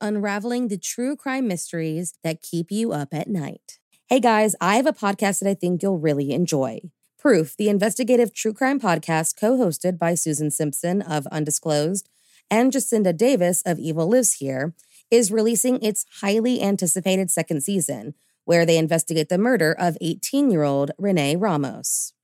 unraveling the true crime mysteries that keep you up at night. Hey guys, I have a podcast that I think you'll really enjoy. Proof, the investigative true crime podcast co hosted by Susan Simpson of Undisclosed and Jacinda Davis of Evil Lives Here, is releasing its highly anticipated second season, where they investigate the murder of 18 year old Renee Ramos.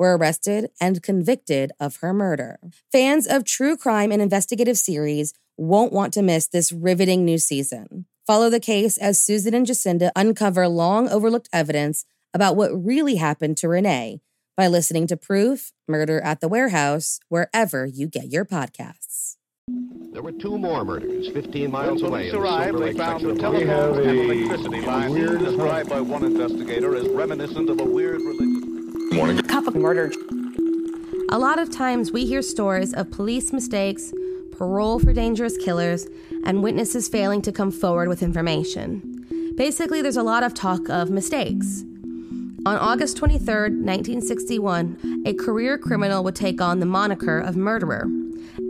were arrested and convicted of her murder. Fans of true crime and investigative series won't want to miss this riveting new season. Follow the case as Susan and Jacinda uncover long overlooked evidence about what really happened to Renee by listening to Proof Murder at the Warehouse wherever you get your podcasts. There were two more murders 15 miles when away. police in the arrived, Silver they Lake found section a of telephone and electricity line described by one investigator as reminiscent of a weird religion. Cup of murder. A lot of times we hear stories of police mistakes, parole for dangerous killers, and witnesses failing to come forward with information. Basically, there's a lot of talk of mistakes. On August 23, 1961, a career criminal would take on the moniker of murderer.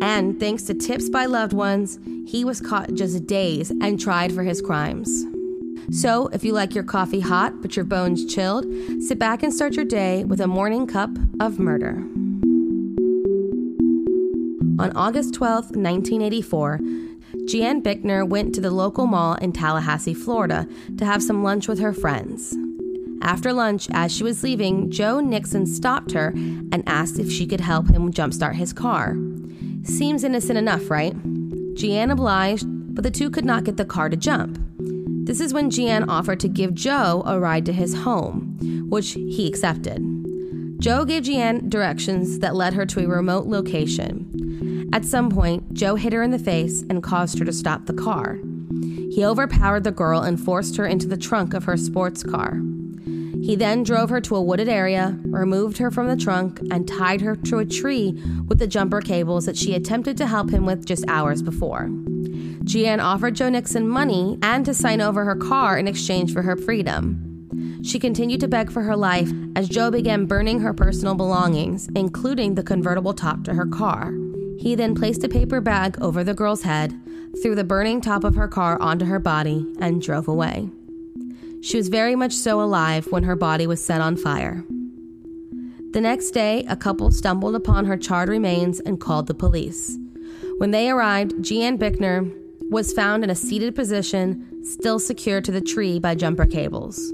And thanks to tips by loved ones, he was caught just days and tried for his crimes. So, if you like your coffee hot but your bones chilled, sit back and start your day with a morning cup of murder. On August 12, 1984, Jeanne Bickner went to the local mall in Tallahassee, Florida to have some lunch with her friends. After lunch, as she was leaving, Joe Nixon stopped her and asked if she could help him jumpstart his car. Seems innocent enough, right? Jeanne obliged, but the two could not get the car to jump. This is when Jeanne offered to give Joe a ride to his home, which he accepted. Joe gave Jeanne directions that led her to a remote location. At some point, Joe hit her in the face and caused her to stop the car. He overpowered the girl and forced her into the trunk of her sports car. He then drove her to a wooded area, removed her from the trunk, and tied her to a tree with the jumper cables that she attempted to help him with just hours before. Jeanne offered Joe Nixon money and to sign over her car in exchange for her freedom. She continued to beg for her life as Joe began burning her personal belongings, including the convertible top to her car. He then placed a paper bag over the girl's head, threw the burning top of her car onto her body, and drove away. She was very much so alive when her body was set on fire. The next day, a couple stumbled upon her charred remains and called the police. When they arrived, Jeanne Bickner was found in a seated position, still secured to the tree by jumper cables.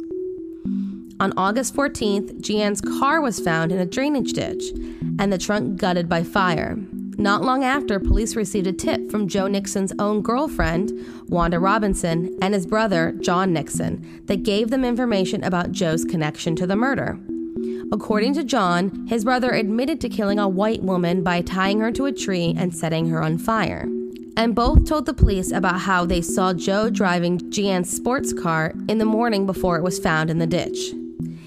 On August 14th, Jeanne's car was found in a drainage ditch and the trunk gutted by fire. Not long after, police received a tip from Joe Nixon's own girlfriend, Wanda Robinson, and his brother, John Nixon, that gave them information about Joe's connection to the murder. According to John, his brother admitted to killing a white woman by tying her to a tree and setting her on fire. And both told the police about how they saw Joe driving Jeanne's sports car in the morning before it was found in the ditch.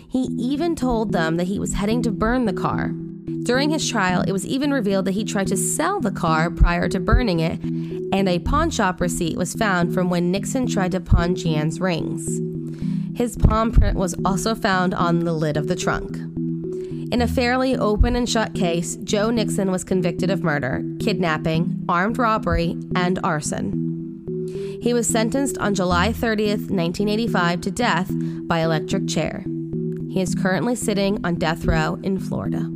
He even told them that he was heading to burn the car. During his trial, it was even revealed that he tried to sell the car prior to burning it, and a pawn shop receipt was found from when Nixon tried to pawn Jeanne's rings. His palm print was also found on the lid of the trunk. In a fairly open and shut case, Joe Nixon was convicted of murder, kidnapping, armed robbery, and arson. He was sentenced on July 30th, 1985 to death by electric chair. He is currently sitting on death row in Florida.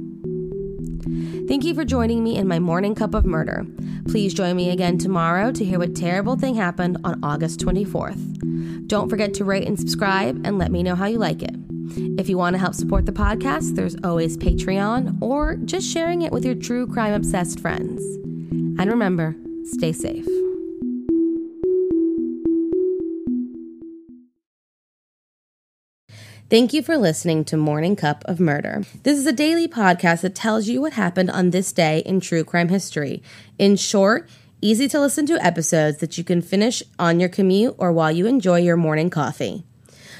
Thank you for joining me in my morning cup of murder. Please join me again tomorrow to hear what terrible thing happened on August 24th. Don't forget to rate and subscribe and let me know how you like it. If you want to help support the podcast, there's always Patreon or just sharing it with your true crime obsessed friends. And remember, stay safe. Thank you for listening to Morning Cup of Murder. This is a daily podcast that tells you what happened on this day in true crime history. In short, easy to listen to episodes that you can finish on your commute or while you enjoy your morning coffee